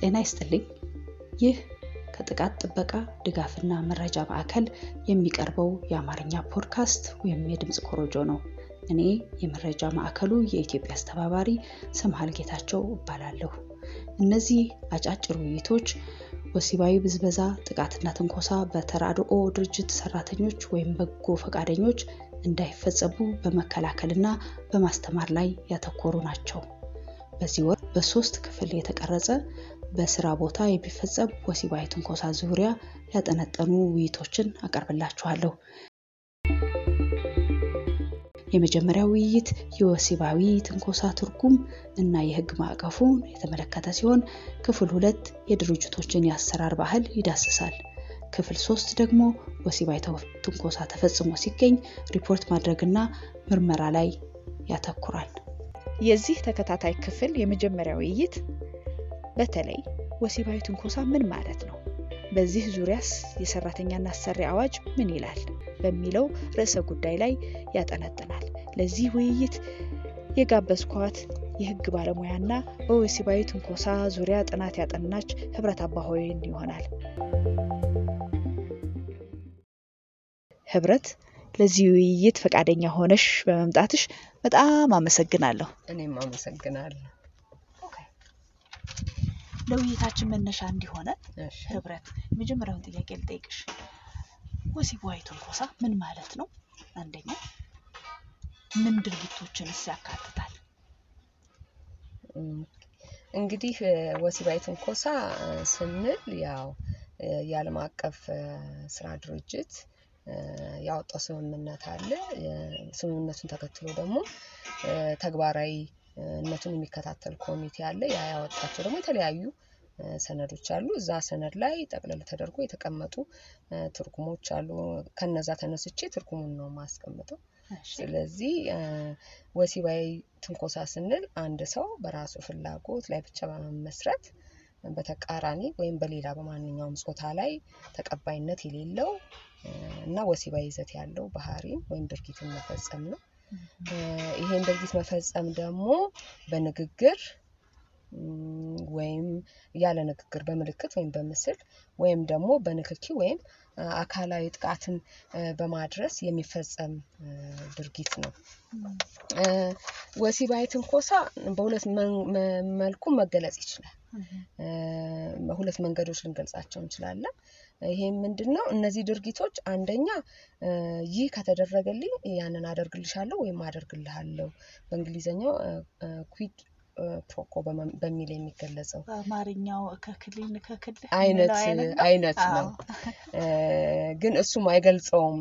ጤና ይስጥልኝ። ይህ ከጥቃት ጥበቃ ድጋፍና መረጃ ማዕከል የሚቀርበው የአማርኛ ፖድካስት ወይም የድምፅ ኮሮጆ ነው። እኔ የመረጃ ማዕከሉ የኢትዮጵያ አስተባባሪ ሰምሃል ጌታቸው እባላለሁ። እነዚህ አጫጭር ውይይቶች ወሲባዊ ብዝበዛ፣ ጥቃትና ትንኮሳ በተራድኦ ድርጅት ሰራተኞች ወይም በጎ ፈቃደኞች እንዳይፈጸሙ በመከላከልና በማስተማር ላይ ያተኮሩ ናቸው። በዚህ ወር በሶስት ክፍል የተቀረጸ በስራ ቦታ የሚፈጸም ወሲባዊ ትንኮሳ ዙሪያ ያጠነጠኑ ውይይቶችን አቀርብላችኋለሁ። የመጀመሪያው ውይይት የወሲባዊ ትንኮሳ ትርጉም እና የሕግ ማዕቀፉን የተመለከተ ሲሆን ክፍል ሁለት የድርጅቶችን የአሰራር ባህል ይዳስሳል። ክፍል ሶስት ደግሞ ወሲባዊ ትንኮሳ ተፈጽሞ ሲገኝ ሪፖርት ማድረግና ምርመራ ላይ ያተኩራል። የዚህ ተከታታይ ክፍል የመጀመሪያ ውይይት በተለይ ወሲባዊ ትንኮሳ ምን ማለት ነው፣ በዚህ ዙሪያስ የሰራተኛና አሰሪ አዋጅ ምን ይላል በሚለው ርዕሰ ጉዳይ ላይ ያጠነጥናል። ለዚህ ውይይት የጋበዝኳት የህግ ባለሙያና በወሲባዊ ትንኮሳ ዙሪያ ጥናት ያጠናች ህብረት አባሆይን ይሆናል። ህብረት ለዚህ ውይይት ፈቃደኛ ሆነሽ በመምጣትሽ በጣም አመሰግናለሁ። እኔም አመሰግናለሁ። ለውይይታችን መነሻ እንዲሆነ ህብረት የመጀመሪያውን ጥያቄ ልጠይቅሽ። ወሲባዊ ትንኮሳ ምን ማለት ነው? አንደኛ ምን ድርጊቶችንስ ያካትታል? እንግዲህ ወሲባዊ ትንኮሳ ስንል ያው የዓለም አቀፍ ስራ ድርጅት ያወጣው ስምምነት አለ። ስምምነቱን ተከትሎ ደግሞ ተግባራዊ እ፣ ነቱን የሚከታተል ኮሚቴ አለ። ያ ያወጣቸው ደግሞ የተለያዩ ሰነዶች አሉ። እዛ ሰነድ ላይ ጠቅለል ተደርጎ የተቀመጡ ትርጉሞች አሉ። ከነዛ ተነስቼ ትርጉሙን ነው ማስቀምጠው። ስለዚህ ወሲባዊ ትንኮሳ ስንል አንድ ሰው በራሱ ፍላጎት ላይ ብቻ በመመስረት በተቃራኒ ወይም በሌላ በማንኛውም ጾታ ላይ ተቀባይነት የሌለው እና ወሲባዊ ይዘት ያለው ባህሪን ወይም ድርጊትን መፈጸም ነው። ይሄን ድርጊት መፈጸም ደግሞ በንግግር ወይም ያለ ንግግር በምልክት ወይም በምስል ወይም ደግሞ በንክኪ ወይም አካላዊ ጥቃትን በማድረስ የሚፈጸም ድርጊት ነው። ወሲባዊ ትንኮሳ በሁለት መልኩ መገለጽ ይችላል። በሁለት መንገዶች ልንገልጻቸው እንችላለን። ይሄም ምንድን ነው? እነዚህ ድርጊቶች አንደኛ ይህ ከተደረገልኝ ያንን አደርግልሻለሁ ወይም አደርግልሃለሁ በእንግሊዝኛው ኩዊድ ፕሮኮ በሚል የሚገለጸው በአማርኛው ከክልል ከክልል አይነት? አይነት ነው። ግን እሱም አይገልጸውም።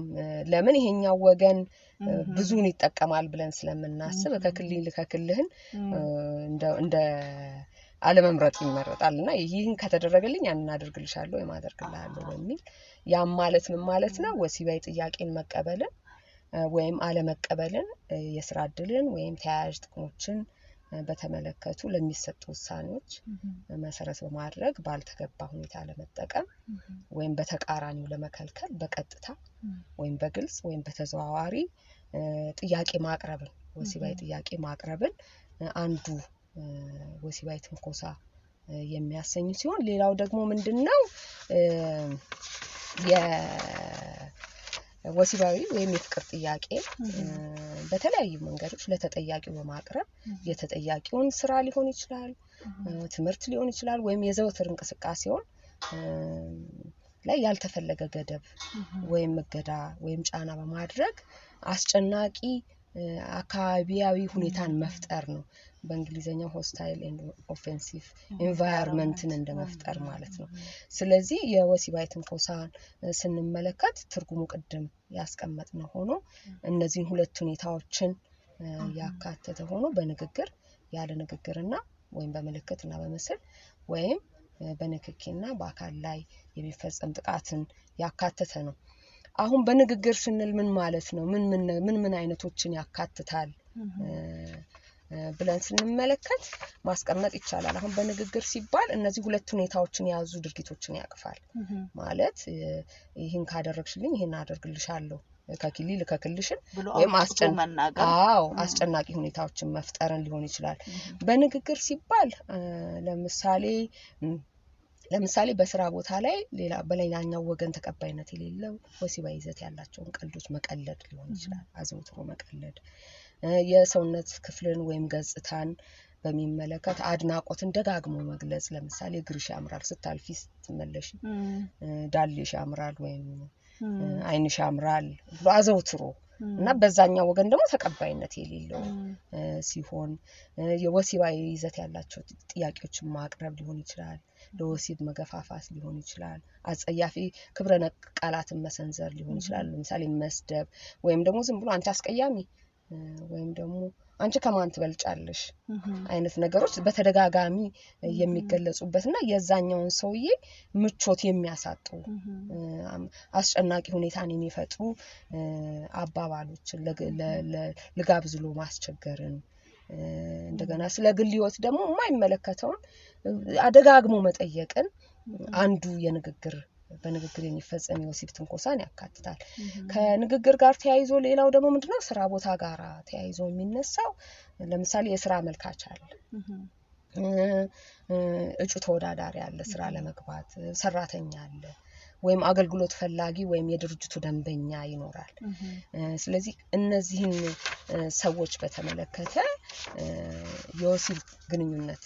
ለምን ይሄኛው ወገን ብዙውን ይጠቀማል ብለን ስለምናስብ. ከክልል ከክልህን እም፣ እ፣ እንደ እንደ አለመምረጥ ይመረጣል እና ይህን ከተደረገልኝ ያንን አደርግልሻለሁ ወይም አደርግልሃለሁ በሚል ያም ማለት ምን ማለት ነው? ወሲባዊ ጥያቄን መቀበልን ወይም አለመቀበልን የስራ እድልን ወይም ተያያዥ ጥቅሞችን በተመለከቱ ለሚሰጡ ውሳኔዎች መሰረት በማድረግ ባልተገባ ሁኔታ ለመጠቀም ወይም በተቃራኒው ለመከልከል በቀጥታ ወይም በግልጽ ወይም በተዘዋዋሪ ጥያቄ ማቅረብን ወሲባዊ. ጥያቄ ማቅረብን አንዱ ወሲባዊ ትንኮሳ የሚያሰኝ ሲሆን ሌላው ደግሞ ምንድን ነው የወሲባዊ ወይም የፍቅር ጥያቄ በተለያዩ መንገዶች ለተጠያቂው በማቅረብ የተጠያቂውን ስራ ሊሆን ይችላል ትምህርት ሊሆን ይችላል ወይም የዘወትር እንቅስቃሴውን ላይ ያልተፈለገ ገደብ ወይም እገዳ ወይም ጫና በማድረግ አስጨናቂ አካባቢያዊ ሁኔታን መፍጠር ነው። በእንግሊዝኛው hostile offensive environment ን እንደ መፍጠር ማለት ነው። ስለዚህ የወሲባዊ ትንኮሳን ስንመለከት ትርጉሙ ቅድም ያስቀመጥነው ሆኖ እነዚህን ሁለት ሁኔታዎችን ያካተተ ሆኖ በንግግር ያለ ንግግርና ወይም በምልክት እና በምስል ወይም በንክኪና በአካል ላይ የሚፈጸም ጥቃትን ያካተተ ነው። አሁን በንግግር ስንል ምን ማለት ነው? ምን ምን አይነቶችን ያካትታል ብለን ስንመለከት ማስቀመጥ ይቻላል። አሁን በንግግር ሲባል እነዚህ ሁለት ሁኔታዎችን የያዙ ድርጊቶችን ያቅፋል። ማለት ይህን ካደረግሽልኝ ይህን አደርግልሻለሁ ከኪሊ ልከክልሽን ወይም አዎ አስጨናቂ ሁኔታዎችን መፍጠርን ሊሆን ይችላል። በንግግር ሲባል ለምሳሌ ለምሳሌ በስራ ቦታ ላይ ሌላ በሌላኛው ወገን ተቀባይነት የሌለው ወሲባዊ ይዘት ያላቸውን ቀልዶች መቀለድ ሊሆን ይችላል። አዘውትሮ መቀለድ የሰውነት ክፍልን ወይም ገጽታን በሚመለከት አድናቆትን ደጋግሞ መግለጽ። ለምሳሌ እግርሽ ያምራል ስታልፊ ስትመለሽ ዳሌሽ ያምራል ወይም ዓይንሽ ያምራል ብሎ አዘውትሮ እና በዛኛው ወገን ደግሞ ተቀባይነት የሌለው ሲሆን የወሲባዊ ይዘት ያላቸው ጥያቄዎችን ማቅረብ ሊሆን ይችላል። ለወሲብ መገፋፋት ሊሆን ይችላል። አጸያፊ ክብረ ነክ ቃላትን መሰንዘር ሊሆን ይችላል። ለምሳሌ መስደብ ወይም ደግሞ ዝም ብሎ አንቺ አስቀያሚ ወይም ደግሞ አንቺ ከማን ትበልጫለሽ? አይነት ነገሮች በተደጋጋሚ የሚገለጹበት እና የዛኛውን ሰውዬ ምቾት የሚያሳጡ አስጨናቂ ሁኔታን የሚፈጥሩ አባባሎችን ለግ- ለ- ለ- ልጋብዝ ብሎ ማስቸገርን እንደገና ስለ ግል ሕይወት ደግሞ የማይመለከተውን አደጋግሞ መጠየቅን አንዱ የንግግር በንግግር የሚፈጸም የወሲብ ትንኮሳን ያካትታል። ከንግግር ጋር ተያይዞ ሌላው ደግሞ ምንድነው? ስራ ቦታ ጋር ተያይዞ የሚነሳው ለምሳሌ የስራ አመልካች አለ። እጩ ተወዳዳሪ አለ፣ ስራ ለመግባት ሰራተኛ አለ፣ ወይም አገልግሎት ፈላጊ ወይም የድርጅቱ ደንበኛ ይኖራል። ስለዚህ እነዚህን ሰዎች በተመለከተ የወሲብ ግንኙነት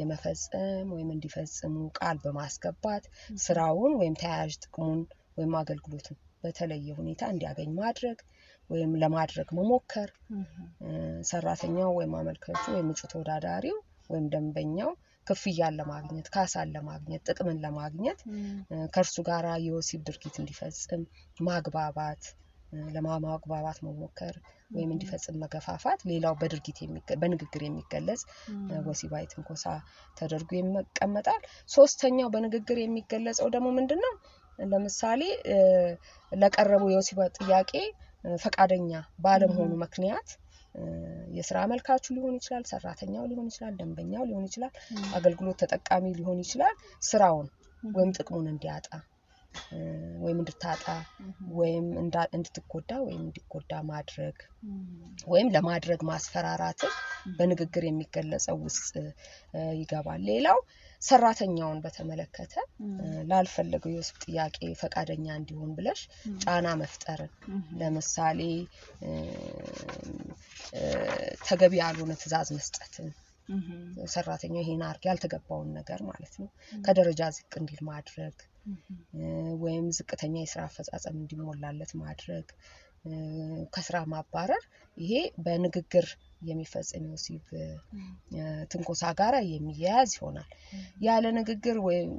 የመፈጸም ወይም እንዲፈጽሙ ቃል በማስገባት ስራውን ወይም ተያያዥ ጥቅሙን ወይም አገልግሎቱን በተለየ ሁኔታ እንዲያገኝ ማድረግ ወይም ለማድረግ መሞከር ሰራተኛው ወይም አመልካቹ ወይም እጩ ተወዳዳሪው ወይም ደንበኛው ክፍያን ለማግኘት ካሳን ለማግኘት ጥቅምን ለማግኘት ከእርሱ ጋር የወሲብ ድርጊት እንዲፈጽም ማግባባት ለማግባባት መሞከር ወይም እንዲፈጽም መገፋፋት ሌላው በድርጊት በንግግር የሚገለጽ ወሲባዊ ትንኮሳ ተደርጎ ይቀመጣል። ሶስተኛው በንግግር የሚገለጸው ደግሞ ምንድን ነው? ለምሳሌ ለቀረበው የወሲብ ጥያቄ ፈቃደኛ ባለመሆኑ ምክንያት የስራ አመልካቹ ሊሆን ይችላል፣ ሰራተኛው ሊሆን ይችላል፣ ደንበኛው ሊሆን ይችላል፣ አገልግሎት ተጠቃሚ ሊሆን ይችላል። ስራውን ወይም ጥቅሙን እንዲያጣ ወይም እንድታጣ ወይም እንድትጎዳ ወይም እንዲጎዳ ማድረግ ወይም ለማድረግ ማስፈራራትን በንግግር የሚገለጸው ውስጥ ይገባል። ሌላው ሰራተኛውን በተመለከተ ላልፈለገው የወሲብ ጥያቄ ፈቃደኛ እንዲሆን ብለሽ ጫና መፍጠርን ለምሳሌ ተገቢ ያልሆነ ትዕዛዝ መስጠትን ሰራተኛው ይሄን አርግ ያልተገባውን ነገር ማለት ነው። ከደረጃ ዝቅ እንዲል ማድረግ ወይም ዝቅተኛ የስራ አፈጻጸም እንዲሞላለት ማድረግ ከስራ ማባረር ይሄ በንግግር የሚፈጸም የወሲብ ትንኮሳ ጋራ የሚያያዝ ይሆናል። ያለ ንግግር ወይም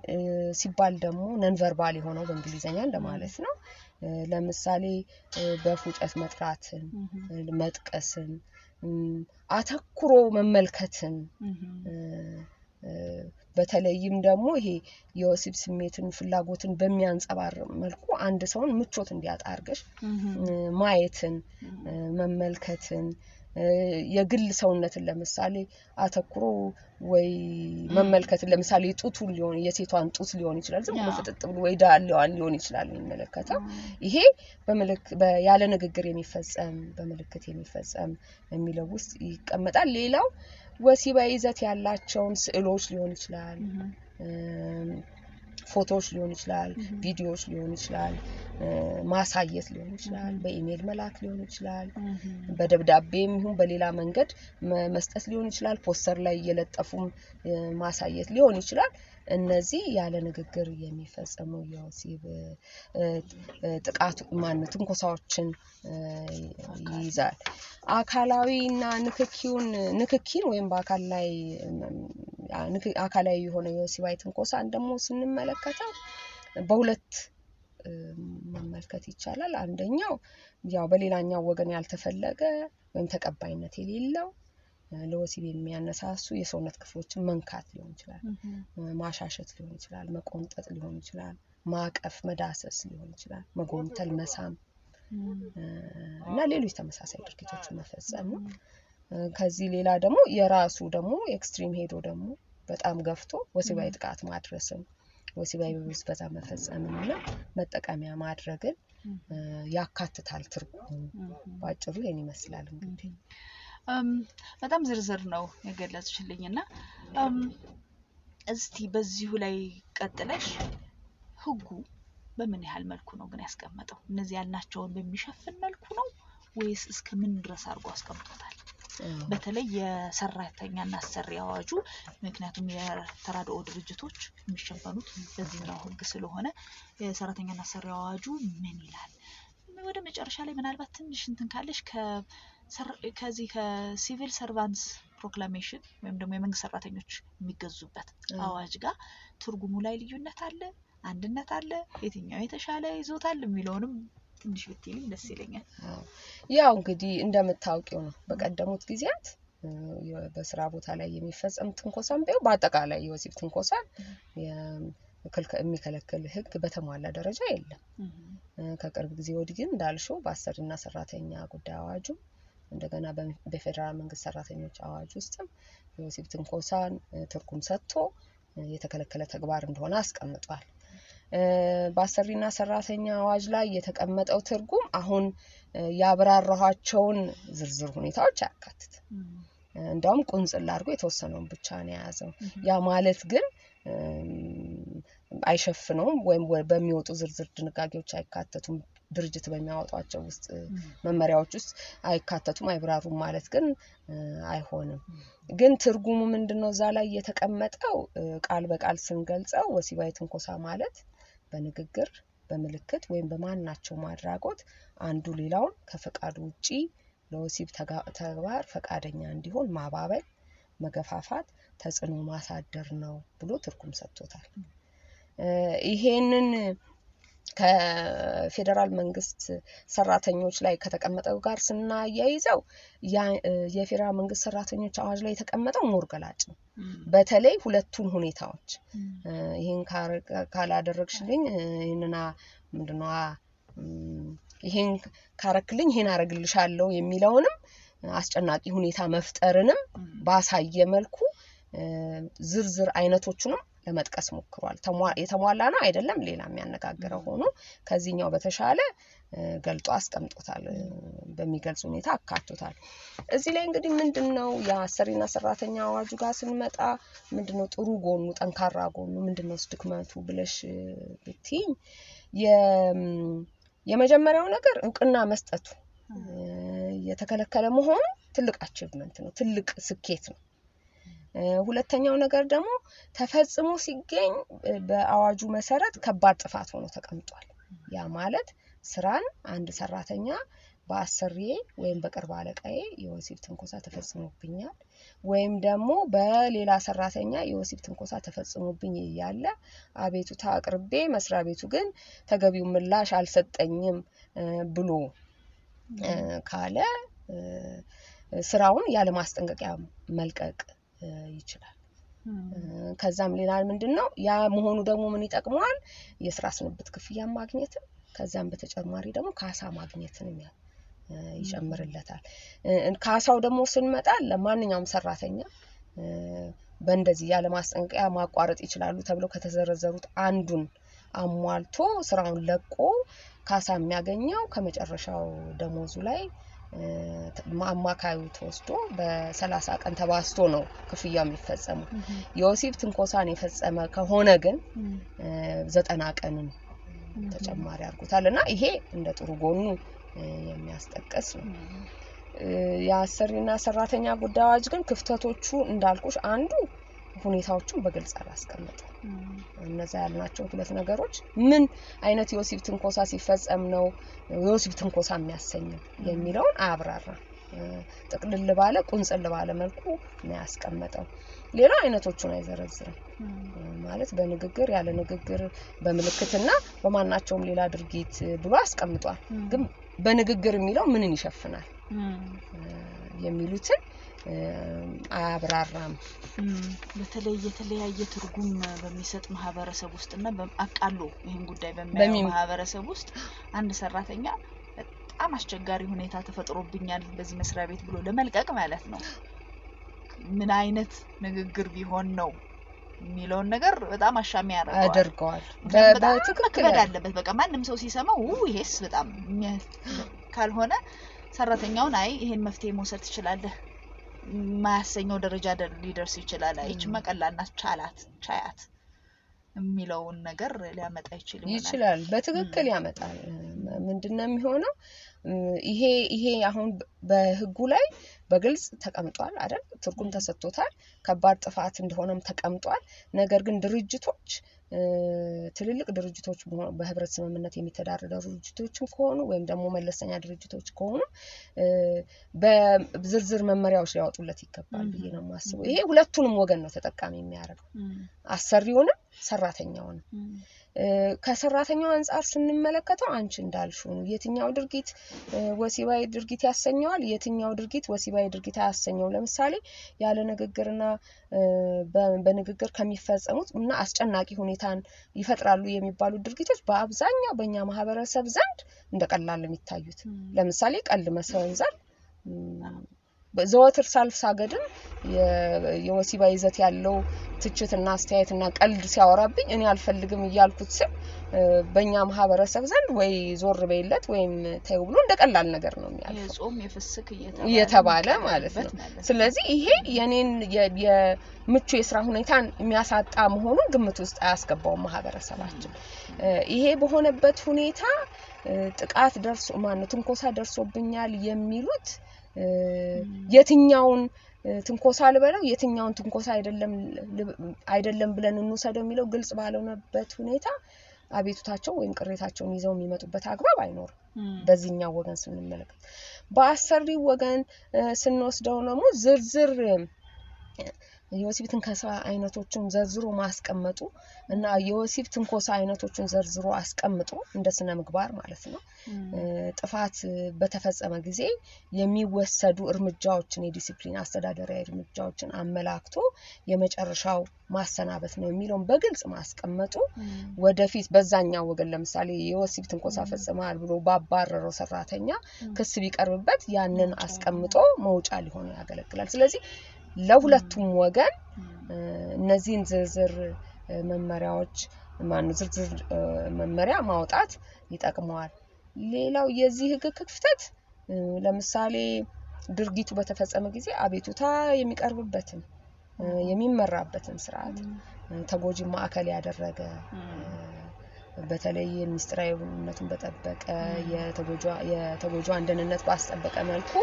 ሲባል ደግሞ ነንቨርባል የሆነው በእንግሊዝኛ እንደማለት ነው። ለምሳሌ በፉጨት መጥራትን፣ መጥቀስን፣ አተኩሮ መመልከትን። በተለይም ደግሞ ይሄ የወሲብ ስሜትን ፍላጎትን በሚያንጸባርቅ መልኩ አንድ ሰውን ምቾት እንዲያጣ አድርገሽ ማየትን መመልከትን የግል ሰውነትን ለምሳሌ አተኩሮ ወይ መመልከትን ለምሳሌ ጡቱን ሊሆን የሴቷን ጡት ሊሆን ይችላል። ዝም ብሎ ፍጥጥ ብሎ ወይ ዳሌዋን ሊሆን ይችላል የሚመለከተው ይሄ ያለ ንግግር የሚፈጸም በምልክት የሚፈጸም የሚለው ውስጥ ይቀመጣል። ሌላው ወሲባዊ ይዘት ያላቸውን ስዕሎች ሊሆን ይችላል ፎቶዎች ሊሆን ይችላል፣ ቪዲዮዎች ሊሆን ይችላል፣ ማሳየት ሊሆን ይችላል፣ በኢሜይል መላክ ሊሆን ይችላል፣ በደብዳቤም ይሁን በሌላ መንገድ መስጠት ሊሆን ይችላል፣ ፖስተር ላይ እየለጠፉም ማሳየት ሊሆን ይችላል። እነዚህ ያለ ንግግር የሚፈጸሙ የወሲብ ጥቃቱ ማን ትንኮሳዎችን ይይዛል። አካላዊና ንክኪውን ንክኪን ወይም በአካል ላይ አካላዊ የሆነ የወሲባዊ ትንኮሳን ደግሞ ስንመለከተው በሁለት መመልከት ይቻላል። አንደኛው ያው በሌላኛው ወገን ያልተፈለገ ወይም ተቀባይነት የሌለው ለወሲብ የሚያነሳሱ የሰውነት ክፍሎችን መንካት ሊሆን ይችላል፣ ማሻሸት ሊሆን ይችላል፣ መቆንጠጥ ሊሆን ይችላል፣ ማቀፍ፣ መዳሰስ ሊሆን ይችላል፣ መጎንተል፣ መሳም እና ሌሎች ተመሳሳይ ድርጊቶችን መፈጸም ነው። ከዚህ ሌላ ደግሞ የራሱ ደግሞ extreme ሄዶ ደግሞ በጣም ገፍቶ ወሲባዊ ጥቃት ማድረስን ወሲባዊ ብዝበዛ መፈጸምን እና መጠቀሚያ ማድረግን ያካትታል ትርጉሙ። በአጭሩ ይህን ይመስላል እንግዲህ። በጣም ዝርዝር ነው የገለጽሽልኝ እና እስቲ በዚሁ ላይ ቀጥለሽ ህጉ በምን ያህል መልኩ ነው ግን ያስቀመጠው? እነዚህ ያልናቸውን በሚሸፍን መልኩ ነው ወይስ እስከ ምን ድረስ አድርጎ አስቀምጦታል? በተለይ የሰራተኛና አሰሪ አዋጁ ምክንያቱም የተራድኦ ድርጅቶች የሚሸፈኑት በዚህኛው ህግ ስለሆነ የሰራተኛና አሰሪ አዋጁ ምን ይላል? ወደ መጨረሻ ላይ ምናልባት ትንሽ እንትን ካለሽ ከዚህ ከ civil servants proclamation ወይም ደግሞ የመንግስት ሰራተኞች የሚገዙበት አዋጅ ጋር ትርጉሙ ላይ ልዩነት አለ? አንድነት አለ? የትኛው የተሻለ ይዞታል የሚለውንም ትንሽ ብትይልኝ ደስ ይለኛል። ያው እንግዲህ እንደምታውቂው ነው በቀደሙት ጊዜያት በስራ ቦታ ላይ የሚፈጸም ትንኮሳም ቢሆን በአጠቃላይ የወሲብ ትንኮሳን የሚከለክል ህግ በተሟላ ደረጃ የለም። ከቅርብ ጊዜ ወዲህ ግን እንዳልሽው በአሰሪና ሰራተኛ ጉዳይ አዋጁ እንደገና በፌዴራል መንግስት ሰራተኞች አዋጅ ውስጥም የወሲብ ትንኮሳን ትርጉም ሰጥቶ የተከለከለ ተግባር እንደሆነ አስቀምጧል። በአሰሪና ሰራተኛ አዋጅ ላይ የተቀመጠው ትርጉም አሁን ያብራራኋቸውን ዝርዝር ሁኔታዎች አያካትትም። እንዲያውም ቁንጽል አድርጎ የተወሰነውን ብቻ ነው የያዘው። ያ ማለት ግን አይሸፍነውም ወይም በሚወጡ ዝርዝር ድንጋጌዎች አይካተቱም። ድርጅት በሚያወጧቸው ውስጥ መመሪያዎች ውስጥ አይካተቱም፣ አይብራሩም ማለት ግን አይሆንም። ግን ትርጉሙ ምንድን ነው? እዛ ላይ የተቀመጠው ቃል በቃል ስንገልጸው ወሲባዊ ትንኮሳ ማለት በንግግር በምልክት ወይም በማናቸውም አድራጎት አንዱ ሌላውን ከፈቃዱ ውጪ ለወሲብ ተግባር ፈቃደኛ እንዲሆን ማባበል፣ መገፋፋት፣ ተጽዕኖ ማሳደር ነው ብሎ ትርጉም ሰጥቶታል። ይሄንን ከፌዴራል መንግስት ሰራተኞች ላይ ከተቀመጠው ጋር ስናያይዘው የፌዴራል መንግስት ሰራተኞች አዋጅ ላይ የተቀመጠው more ገላጭ ነው። በተለይ ሁለቱን ሁኔታዎች ይህን ካላደረግሽልኝ ይህንና ምንድነው ይሄን ካረክልኝ ይሄን አረግልሻለሁ የሚለውንም አስጨናቂ ሁኔታ መፍጠርንም ባሳየ መልኩ ዝርዝር አይነቶቹንም ለመጥቀስ ሞክሯል። የተሟላ ነው አይደለም፣ ሌላ የሚያነጋግረው ሆኖ ከዚህኛው በተሻለ ገልጦ አስቀምጦታል። በሚገልጽ ሁኔታ አካቶታል። እዚህ ላይ እንግዲህ ምንድን ነው የአሰሪና ሰራተኛ አዋጁ ጋር ስንመጣ ምንድን ነው ጥሩ ጎኑ፣ ጠንካራ ጎኑ ምንድን ነው ድክመቱ ብለሽ ብትይኝ የመጀመሪያው ነገር እውቅና መስጠቱ የተከለከለ መሆኑ ትልቅ achievement ነው፣ ትልቅ ስኬት ነው። ሁለተኛው ነገር ደግሞ ተፈጽሞ ሲገኝ በአዋጁ መሰረት ከባድ ጥፋት ሆኖ ተቀምጧል። ያ ማለት ስራን አንድ ሰራተኛ በአሰሪዬ ወይም በቅርብ አለቃዬ የወሲብ ትንኮሳ ተፈጽሞብኛል ወይም ደግሞ በሌላ ሰራተኛ የወሲብ ትንኮሳ ተፈጽሞብኝ እያለ አቤቱታ አቅርቤ መስሪያ ቤቱ ግን ተገቢው ምላሽ አልሰጠኝም ብሎ ካለ ስራውን ያለ ማስጠንቀቂያ መልቀቅ ይችላል። ከዛም ሌላ ምንድን ነው ያ መሆኑ ደግሞ ምን ይጠቅመዋል? የስራ ስንብት ክፍያ ማግኘትን ከዛም በተጨማሪ ደግሞ ካሳ ማግኘትንም ይጨምርለታል። ካሳው ደግሞ ስንመጣ ለማንኛውም ሰራተኛ በእንደዚህ ያለ ማስጠንቀቂያ ማቋረጥ ይችላሉ ተብለው ከተዘረዘሩት አንዱን አሟልቶ ስራውን ለቆ ካሳ የሚያገኘው ከመጨረሻው ደሞዙ ላይ አማካዩ ተወስዶ በሰላሳ ቀን ተባስቶ ነው ክፍያው የሚፈጸመው። የወሲብ ትንኮሳን የፈጸመ ከሆነ ግን ዘጠና ቀንን ተጨማሪ አድርጎታል እና ይሄ እንደ ጥሩ ጎኑ የሚያስጠቅስ ነው። የአሰሪና ሰራተኛ ጉዳይ አዋጅ ግን ክፍተቶቹ እንዳልኩሽ አንዱ ሁኔታዎቹን በግልጽ አላስቀመጠም። እነዛ ያልናቸው ሁለት ነገሮች ምን አይነት የወሲብ ትንኮሳ ሲፈጸም ነው የወሲብ ትንኮሳ የሚያሰኘው የሚለውን አያብራራም። ጥቅልል ባለ ቁንጽል ባለ መልኩ ነው ያስቀመጠው። ሌላ አይነቶቹን አይዘረዝርም። ማለት በንግግር ያለ ንግግር፣ በምልክትና በማናቸውም ሌላ ድርጊት ብሎ አስቀምጧል። ግን በንግግር የሚለው ምንን ይሸፍናል የሚሉትን አያብራራም። በተለይ የተለያየ ትርጉም በሚሰጥ ማህበረሰብ ውስጥ እና አቃሎ ይህን ጉዳይ በሚያየው ማህበረሰብ ውስጥ አንድ ሰራተኛ በጣም አስቸጋሪ ሁኔታ ተፈጥሮብኛል በዚህ መስሪያ ቤት ብሎ ለመልቀቅ ማለት ነው ምን አይነት ንግግር ቢሆን ነው የሚለውን ነገር በጣም አሻሚ ያደርገዋል። መክበድ አለበት። በቃ ማንም ሰው ሲሰማው ይሄስ በጣም ካልሆነ ሰራተኛውን አይ ይሄን መፍትሄ መውሰድ ትችላለህ የማያሰኘው ደረጃ ሊደርስ ይችላል። አይ ይችማ ቀላል ናት፣ ቻላት፣ ቻያት የሚለውን ነገር ሊያመጣ ይችል ይችላል። በትክክል ያመጣል። ምንድን ነው የሚሆነው? ይሄ ይሄ አሁን በህጉ ላይ በግልጽ ተቀምጧል አይደል? ትርጉም ተሰጥቶታል። ከባድ ጥፋት እንደሆነም ተቀምጧል። ነገር ግን ድርጅቶች ትልልቅ ድርጅቶች በህብረት ስምምነት የሚተዳደሩ ድርጅቶችም ከሆኑ ወይም ደግሞ መለስተኛ ድርጅቶች ከሆኑ በዝርዝር መመሪያዎች ሊያወጡለት ይገባል ብዬ ነው የማስበው። ይሄ ሁለቱንም ወገን ነው ተጠቃሚ የሚያደርገው አሰሪውንም ሰራተኛውንም። እም፣ እ፣ ከሰራተኛው አንጻር ስንመለከተው አንቺ እንዳልሽው ነው። የትኛው ድርጊት ወሲባዊ ድርጊት ያሰኘዋል፣ የትኛው ድርጊት ወሲባዊ ድርጊት አያሰኘውም። ለምሳሌ ያለ ንግግርና በንግግር ከሚፈጸሙት እና አስጨናቂ ሁኔታን ይፈጥራሉ የሚባሉ ድርጊቶች በአብዛኛው በእኛ ማህበረሰብ ዘንድ እንደ ቀላል ነው የሚታዩት። ለምሳሌ ቀልድ መሰንዘር ዘወትር ሳልፍ ሳገድም የ- የወሲባዊ ይዘት ያለው ትችትና አስተያየትና ቀልድ ሲያወራብኝ እኔ አልፈልግም እያልኩት ስል በእኛ ማህበረሰብ ዘንድ ወይ ዞር በይለት ወይም ተይው ብሎ እንደ ቀላል ነገር ነው የሚያልፈው የፍስክ እየተባለ ማለት ነው። ስለዚህ ይሄ የኔን የምቹ የስራ ሁኔታን የሚያሳጣ መሆኑን ግምት ውስጥ አያስገባውም ማህበረሰባችን። ይሄ በሆነበት ሁኔታ ጥቃት ደርሶ ማነው ትንኮሳ ደርሶብኛል የሚሉት የትኛውን ትንኮሳ ልበለው? የትኛውን ትንኮሳ አይደለም ብለን እንውሰደው የሚለው ግልጽ ባልሆነበት ሁኔታ አቤቱታቸው ወይም ቅሬታቸውን ይዘው የሚመጡበት አግባብ አይኖርም። በዚህኛው ወገን ስንመለከት። በአሰሪው ወገን ስንወስደው ደግሞ ዝርዝር የወሲብ ትንኮሳ አይነቶችን ዘርዝሮ ማስቀመጡ እና የወሲብ ትንኮሳ አይነቶችን ዘርዝሮ አስቀምጦ እንደ ስነ ምግባር ማለት ነው ጥፋት በተፈጸመ ጊዜ የሚወሰዱ እርምጃዎችን የዲሲፕሊን አስተዳደራዊ እርምጃዎችን አመላክቶ የመጨረሻው ማሰናበት ነው የሚለውን በግልጽ ማስቀመጡ ወደፊት በዛኛው ወገን ለምሳሌ የወሲብ ትንኮሳ ፈጽመሃል ብሎ ባባረረው ሰራተኛ ክስ ቢቀርብበት ያንን አስቀምጦ መውጫ ሊሆን ያገለግላል። ስለዚህ ለሁለቱም ወገን እነዚህን ዝርዝር መመሪያዎች ማነው ዝርዝር መመሪያ ማውጣት ይጠቅመዋል። ሌላው የዚህ ህግ ክፍተት ለምሳሌ ድርጊቱ በተፈጸመ ጊዜ አቤቱታ የሚቀርብበትን የሚመራበትን ስርዓት ተጎጂ ማዕከል ያደረገ በተለይ ሚስጥራዊነቱን በጠበቀ የተጎጇ- የተጎጇን ደህንነት ባስጠበቀ መልኩ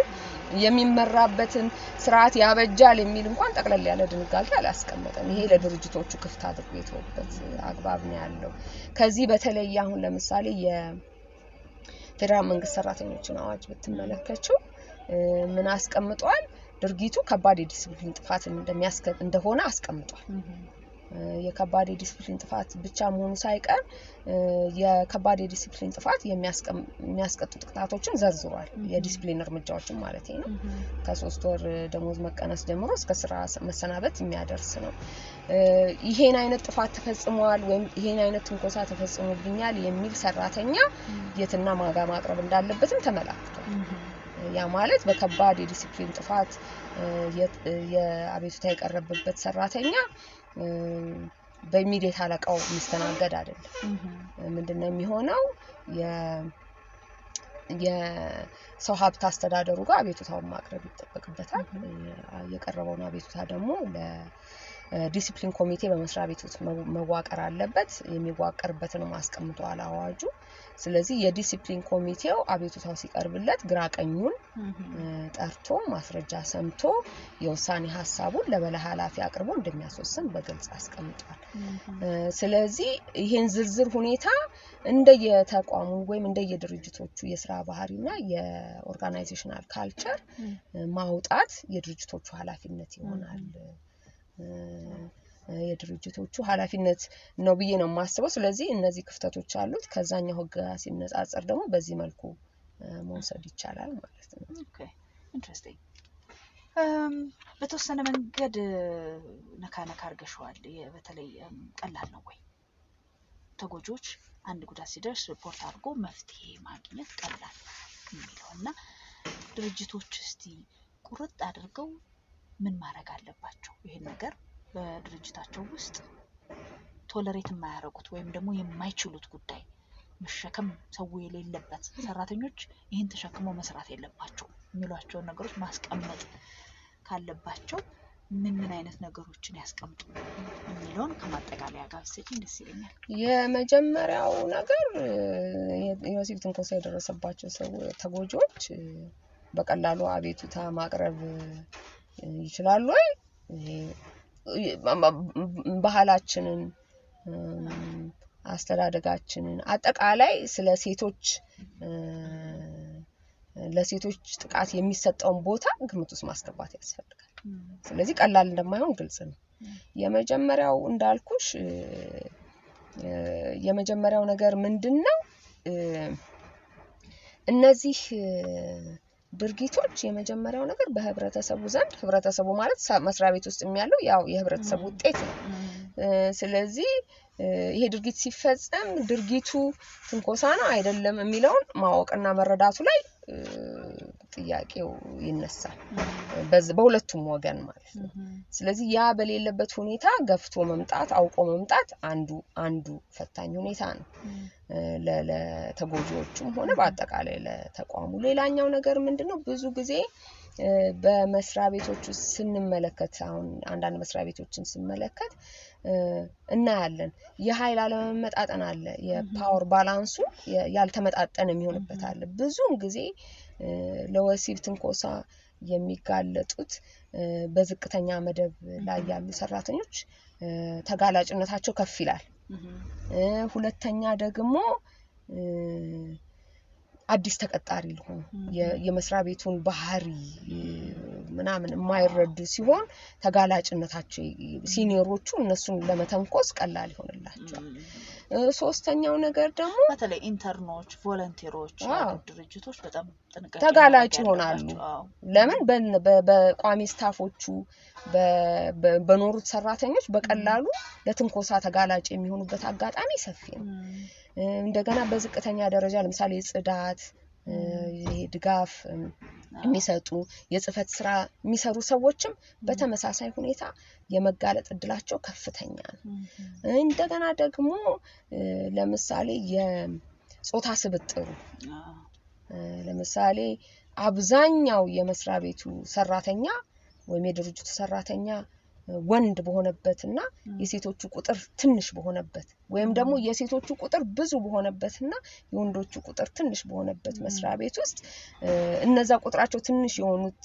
የሚመራበትን ስርዓት ያበጃል የሚል እንኳን ጠቅለል ያለ ድንጋጌ አላስቀመጠም። ይሄ ለድርጅቶቹ ክፍት አድርጎ የተወበት አግባብ ነው ያለው። ከዚህ በተለይ አሁን ለምሳሌ የፌዴራል መንግስት ሰራተኞችን አዋጅ ብትመለከችው ምን አስቀምጧል? ድርጊቱ ከባድ የዲስፕሊን ጥፋት እንደሆነ አስቀምጧል። የከባድ የዲስፕሊን ጥፋት ብቻ መሆኑ ሳይቀር የከባድ የዲስፕሊን ጥፋት የሚያስቀጡ ቅጣቶችን ዘርዝሯል። የዲስፕሊን እርምጃዎችን ማለት ነው። ከሶስት ወር ደሞዝ መቀነስ ጀምሮ እስከ ስራ መሰናበት የሚያደርስ ነው። ይሄን አይነት ጥፋት ተፈጽሟል ወይም ይሄን አይነት ትንኮሳ ተፈጽሞብኛል የሚል ሰራተኛ የትና ማጋ ማቅረብ እንዳለበትም ተመላክቷል። ያ ማለት በከባድ የዲሲፕሊን ጥፋት የአቤቱታ የቀረበበት ሰራተኛ በኢሚዲየት አለቃው የሚስተናገድ አይደለም። ምንድን ነው የሚሆነው? የሰው ሀብት አስተዳደሩ ጋር አቤቱታውን ማቅረብ ይጠበቅበታል። የቀረበውን አቤቱታ ደግሞ ለዲሲፕሊን ኮሚቴ በመስሪያ ቤት መዋቀር አለበት። የሚዋቀርበትንም አስቀምጧል አዋጁ። ስለዚህ የዲሲፕሊን ኮሚቴው አቤቱታው ሲቀርብለት ግራ ቀኙን እም፣ እ፣ ጠርቶ ማስረጃ ሰምቶ የውሳኔ ሀሳቡን ለበላይ ኃላፊ አቅርቦ እንደሚያስወስን በግልጽ አስቀምጧል። ስለዚህ ይሄን ዝርዝር ሁኔታ እንደየተቋሙ ወይም እንደየድርጅቶቹ የስራ ባህሪና የ organizational culture ማውጣት የድርጅቶቹ ኃላፊነት ይሆናል። የድርጅቶቹ ኃላፊነት ነው ብዬ ነው የማስበው። ስለዚህ እነዚህ ክፍተቶች አሉት። ከዛኛው ህግ ጋር ሲነጻጸር ደግሞ በዚህ መልኩ መውሰድ ይቻላል ማለት ነው። interesting። በተወሰነ መንገድ ነካ ነካ አድርገሽዋል። በተለይ ቀላል ነው ወይ ተጎጂዎች አንድ ጉዳት ሲደርስ ሪፖርት አድርጎ መፍትሄ ማግኘት ቀላል የሚለው እና ድርጅቶች እስቲ ቁርጥ አድርገው ምን ማድረግ አለባቸው ይህን ነገር በድርጅታቸው ውስጥ ቶለሬት የማያደርጉት ወይም ደግሞ የማይችሉት ጉዳይ መሸከም ሰው የሌለበት ሰራተኞች ይህን ተሸክመው መስራት የለባቸው የሚሏቸውን ነገሮች ማስቀመጥ ካለባቸው ምን ምን አይነት ነገሮችን ያስቀምጡ የሚለውን ከማጠቃለያ ጋር ብትሰጪኝ ደስ ይለኛል። የመጀመሪያው ነገር የወሲብ ትንኮሳ የደረሰባቸው ሰው ተጎጂዎች በቀላሉ አቤቱታ ማቅረብ ይችላሉ ወይ? ባህላችንን አስተዳደጋችንን አጠቃላይ ስለ ሴቶች ለሴቶች ጥቃት የሚሰጠውን ቦታ ግምት ውስጥ ማስገባት ያስፈልጋል። ስለዚህ ቀላል እንደማይሆን ግልጽ ነው። የመጀመሪያው እንዳልኩሽ የመጀመሪያው ነገር ምንድን ነው? እነዚህ ድርጊቶች የመጀመሪያው ነገር በህብረተሰቡ ዘንድ ህብረተሰቡ ማለት መስሪያ ቤት ውስጥ ያለው ያው የህብረተሰቡ ውጤት ነው። ስለዚህ ይሄ ድርጊት ሲፈጸም ድርጊቱ ትንኮሳ ነው አይደለም የሚለውን ማወቅና መረዳቱ ላይ ጥያቄው ይነሳል። በሁለቱም ወገን ማለት ነው። ስለዚህ ያ በሌለበት ሁኔታ ገፍቶ መምጣት አውቆ መምጣት አንዱ አንዱ ፈታኝ ሁኔታ ነው ለተጎጂዎቹም ሆነ በአጠቃላይ ለተቋሙ። ሌላኛው ነገር ምንድን ነው? ብዙ ጊዜ በመስሪያ ቤቶች ውስጥ ስንመለከት አሁን አንዳንድ መስሪያ ቤቶችን ስመለከት እናያለን የኃይል አለመመጣጠን አለ። የፓወር ባላንሱ ያልተመጣጠነ የሚሆንበት አለ። ብዙውን ጊዜ ለወሲብ ትንኮሳ የሚጋለጡት በዝቅተኛ መደብ ላይ ያሉ ሰራተኞች ተጋላጭነታቸው ከፍ ይላል። ሁለተኛ ደግሞ አዲስ ተቀጣሪ ሊሆኑ የ- የመስሪያ ቤቱን ባህሪ ምናምን የማይረዱ ሲሆን ተጋላጭነታቸው ሲኒየሮቹ እነሱን ለመተንኮስ ቀላል ይሆንላቸዋል። ሶስተኛው ነገር ደግሞ በተለይ ኢንተርኖች፣ ቮለንቴሮች ድርጅቶች በጣም ተጋላጭ ይሆናሉ። ለምን? በቋሚ ስታፎቹ በኖሩት ሰራተኞች በቀላሉ ለትንኮሳ ተጋላጭ የሚሆኑበት አጋጣሚ ሰፊ ነው። እንደገና በዝቅተኛ ደረጃ ለምሳሌ ጽዳት፣ ይሄ ድጋፍ የሚሰጡ የጽህፈት ስራ የሚሰሩ ሰዎችም በተመሳሳይ ሁኔታ የመጋለጥ እድላቸው ከፍተኛ ነው። እንደገና ደግሞ ለምሳሌ የጾታ ስብጥሩ ለምሳሌ አብዛኛው የመስሪያ ቤቱ ሰራተኛ ወይም የድርጅቱ ሰራተኛ ወንድ በሆነበት እና የሴቶቹ ቁጥር ትንሽ በሆነበት ወይም ደግሞ የሴቶቹ ቁጥር ብዙ በሆነበት እና የወንዶቹ ቁጥር ትንሽ በሆነበት መስሪያ ቤት ውስጥ እነዛ ቁጥራቸው ትንሽ የሆኑት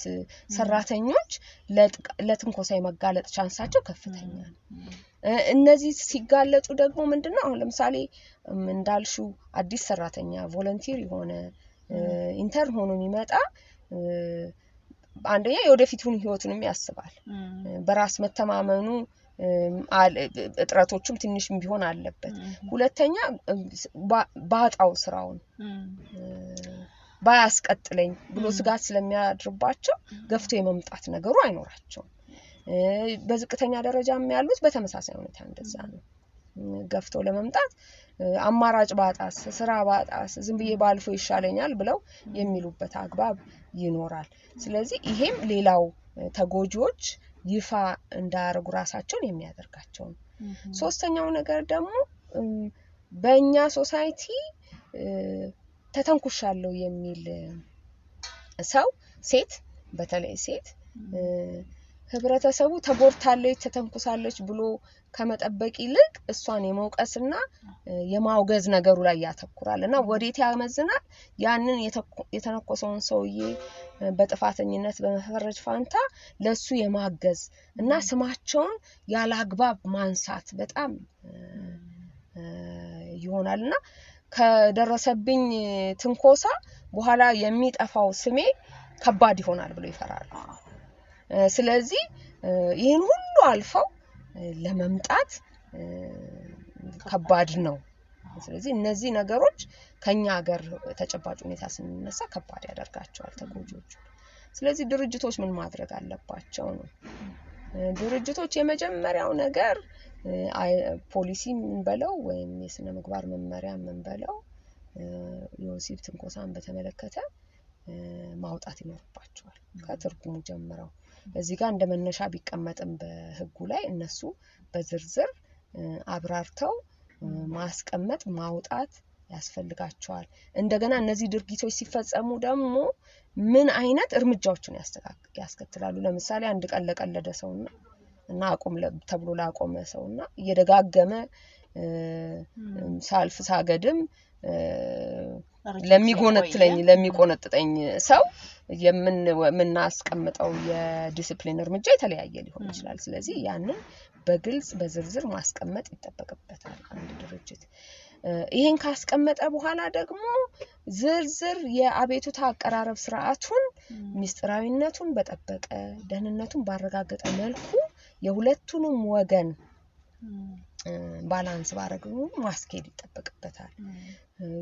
ሰራተኞች ለትንኮሳ የመጋለጥ ቻንሳቸው ከፍተኛ ነው። እነዚህ ሲጋለጡ ደግሞ ምንድን ነው አሁን ለምሳሌ እንዳልሽው አዲስ ሰራተኛ volunteer የሆነ intern ሆኖ የሚመጣ አንደኛ የወደፊቱን ህይወቱንም ያስባል። በራስ መተማመኑ እጥረቶቹም ትንሽም ቢሆን አለበት። ሁለተኛ ባጣዉስ ስራውን ባያስቀጥለኝ ብሎ ስጋት ስለሚያድርባቸው ገፍቶ የመምጣት ነገሩ አይኖራቸውም። በዝቅተኛ ደረጃም ያሉት በተመሳሳይ ሁኔታ እንደዛ ነው። ገፍቶ ለመምጣት አማራጭ ባጣስ፣ ስራ ባጣስ፣ ዝም ብዬ ባልፎ ይሻለኛል ብለው የሚሉበት አግባብ ይኖራል። ስለዚህ ይሄም ሌላው ተጎጂዎች ይፋ እንዳያደርጉ ራሳቸውን የሚያደርጋቸው ነው። ሶስተኛው ነገር ደግሞ በእኛ ሶሳይቲ ተተንኩሻለሁ የሚል ሰው ሴት በተለይ ሴት ህብረተሰቡ ተጎድታለች፣ ተተንኩሳለች ብሎ ከመጠበቅ ይልቅ እሷን የመውቀስና የማውገዝ ነገሩ ላይ ያተኩራል እና ወዴት ያመዝናል? ያንን የተነኮሰውን ሰውዬ በጥፋተኝነት በመፈረጅ ፋንታ ለሱ የማገዝ እና ስማቸውን ያለ አግባብ ማንሳት በጣም ይሆናል እና ከደረሰብኝ ትንኮሳ በኋላ የሚጠፋው ስሜ ከባድ ይሆናል ብሎ ይፈራሉ። ስለዚህ ይህን ሁሉ አልፈው ለመምጣት ከባድ ነው። ስለዚህ እነዚህ ነገሮች ከኛ ሀገር ተጨባጭ ሁኔታ ስንነሳ ከባድ ያደርጋቸዋል ተጎጂዎቹ። ስለዚህ ድርጅቶች ምን ማድረግ አለባቸው ነው። ድርጅቶች የመጀመሪያው ነገር ፖሊሲ የምንበለው ወይም የስነ ምግባር መመሪያ የምንበለው እ፣ የወሲብ ትንኮሳን በተመለከተ ማውጣት ይኖርባቸዋል ከትርጉሙ ጀምረው እዚህ ጋር እንደ መነሻ ቢቀመጥም በህጉ ላይ እነሱ በዝርዝር አብራርተው ማስቀመጥ ማውጣት ያስፈልጋቸዋል። እንደገና እነዚህ ድርጊቶች ሲፈጸሙ ደግሞ ምን አይነት እርምጃዎችን ያስከትላሉ? ለምሳሌ አንድ ቀን ለቀለደ ሰውና እና አቁም ተብሎ ላቆመ ሰውና እየደጋገመ ሳልፍ ሳገድም ለሚጎነትለኝ ለሚቆነጥጠኝ ሰው የምናስቀምጠው የዲስፕሊን እርምጃ የተለያየ ሊሆን ይችላል። ስለዚህ ያንን በግልጽ በዝርዝር ማስቀመጥ ይጠበቅበታል አንድ ድርጅት። ይህን ካስቀመጠ በኋላ ደግሞ ዝርዝር የአቤቱታ አቀራረብ ስርዓቱን ሚስጥራዊነቱን በጠበቀ ደህንነቱን ባረጋገጠ መልኩ የሁለቱንም ወገን balance ባረገ ማስኬድ ይጠበቅበታል።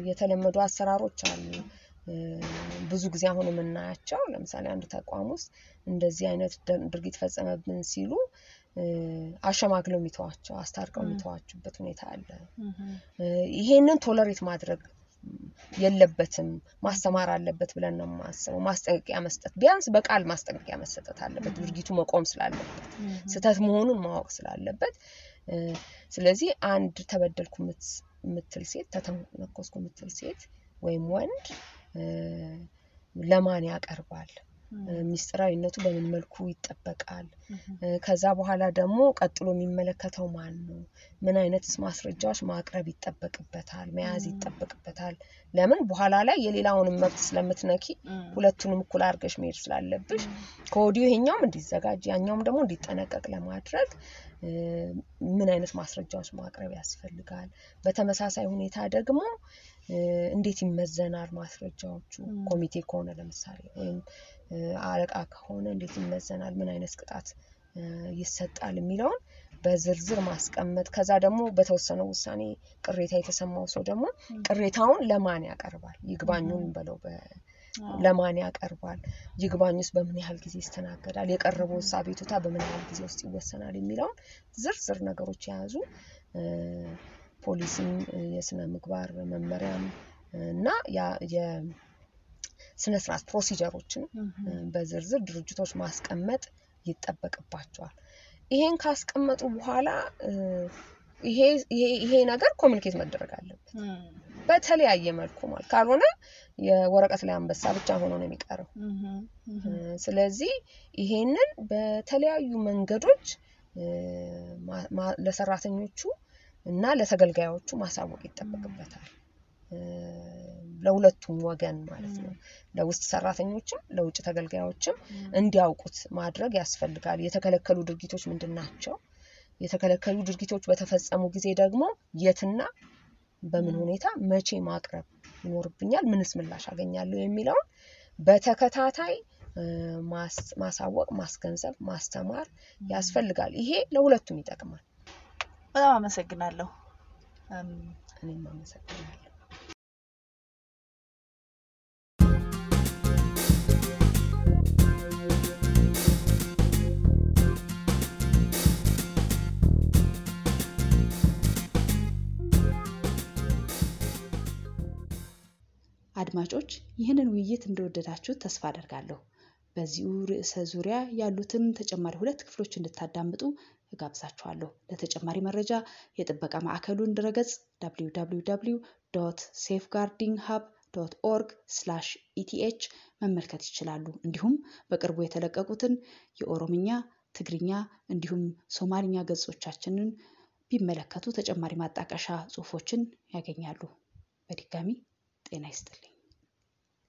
የተለመዱ አሰራሮች አሉ። ብዙ ጊዜ አሁን የምናያቸው ለምሳሌ አንድ ተቋም ውስጥ እንደዚህ አይነት ድርጊት ፈጸመብን ሲሉ አሸማግለው የሚተዋቸው አስታርቀው የሚተዋቸውበት ሁኔታ አለ። ይሄንን tolerate ማድረግ የለበትም ማስተማር አለበት ብለን ነው የማስበው። ማስጠንቀቂያ መስጠት ቢያንስ በቃል ማስጠንቀቂያ መሰጠት አለበት፣ ድርጊቱ መቆም ስላለበት ስህተት መሆኑን ማወቅ ስላለበት ስለዚህ አንድ ተበደልኩ የምትል ሴት ተተነኮስኩ የምትል ሴት ወይም ወንድ ለማን ያቀርባል? ሚስጥራዊነቱ በምን መልኩ ይጠበቃል? ከዛ በኋላ ደግሞ ቀጥሎ የሚመለከተው ማን ነው? ምን አይነትስ ማስረጃዎች ማቅረብ ይጠበቅበታል? መያዝ ይጠበቅበታል? ለምን በኋላ ላይ የሌላውንም መብት ስለምትነኪ ሁለቱንም እኩል አድርገሽ መሄድ ስላለብሽ ከወዲሁ ይሄኛውም እንዲዘጋጅ ያኛውም ደግሞ እንዲጠነቀቅ ለማድረግ ምን አይነት ማስረጃዎች ማቅረብ ያስፈልጋል? በተመሳሳይ ሁኔታ ደግሞ እንዴት ይመዘናል ማስረጃዎቹ? ኮሚቴ ከሆነ ለምሳሌ ወይም አለቃ ከሆነ እንዴት ይመዘናል? ምን አይነት ቅጣት ይሰጣል የሚለውን በዝርዝር ማስቀመጥ ከዛ ደግሞ በተወሰነው ውሳኔ ቅሬታ የተሰማው ሰው ደግሞ ቅሬታውን ለማን ያቀርባል? ይግባኙን በለው ለማን ያቀርባል? ይግባኙስ በምን ያህል ጊዜ ይስተናገዳል? የቀረበው አቤቱታ በምን ያህል ጊዜ ውስጥ ይወሰናል? የሚለውን ዝርዝር ነገሮች የያዙ ፖሊሲም የስነ ምግባር መመሪያም እና ያ- የስነ ስርዓት ፕሮሲጀሮችን በዝርዝር ድርጅቶች ማስቀመጥ ይጠበቅባቸዋል። ይሄን ካስቀመጡ በኋላ ይሄ ነገር ኮሚኒኬት መደረግ አለበት በተለያየ መልኩ ማለት ካልሆነ የወረቀት ላይ አንበሳ ብቻ ሆኖ ነው የሚቀረው። ስለዚህ ይሄንን በተለያዩ መንገዶች ለሰራተኞቹ እና ለተገልጋዮቹ ማሳወቅ ይጠበቅበታል። ለሁለቱም ወገን ማለት ነው። ለውስጥ ሰራተኞችም ለውጭ ተገልጋዮችም እንዲያውቁት ማድረግ ያስፈልጋል። የተከለከሉ ድርጊቶች ምንድን ናቸው? የተከለከሉ ድርጊቶች በተፈጸሙ ጊዜ ደግሞ የትና በምን ሁኔታ መቼ ማቅረብ ይኖርብኛል፣ ምንስ ምላሽ አገኛለሁ የሚለውን በተከታታይ ማሳወቅ፣ ማስገንዘብ፣ ማስተማር ያስፈልጋል። ይሄ ለሁለቱም ይጠቅማል። በጣም አመሰግናለሁ። እኔም አመሰግናለሁ። አድማጮች ይህንን ውይይት እንደወደዳችሁት ተስፋ አደርጋለሁ። በዚሁ ርዕስ ዙሪያ ያሉትን ተጨማሪ ሁለት ክፍሎች እንድታዳምጡ እጋብዛችኋለሁ። ለተጨማሪ መረጃ የጥበቃ ማዕከሉን ድረገጽ www safeguarding hub dot org slash ETH መመልከት ይችላሉ። እንዲሁም በቅርቡ የተለቀቁትን የኦሮምኛ፣ ትግርኛ እንዲሁም ሶማልኛ ገጾቻችንን ቢመለከቱ ተጨማሪ ማጣቀሻ ጽሑፎችን ያገኛሉ። በድጋሚ ጤና ይስጥልኝ።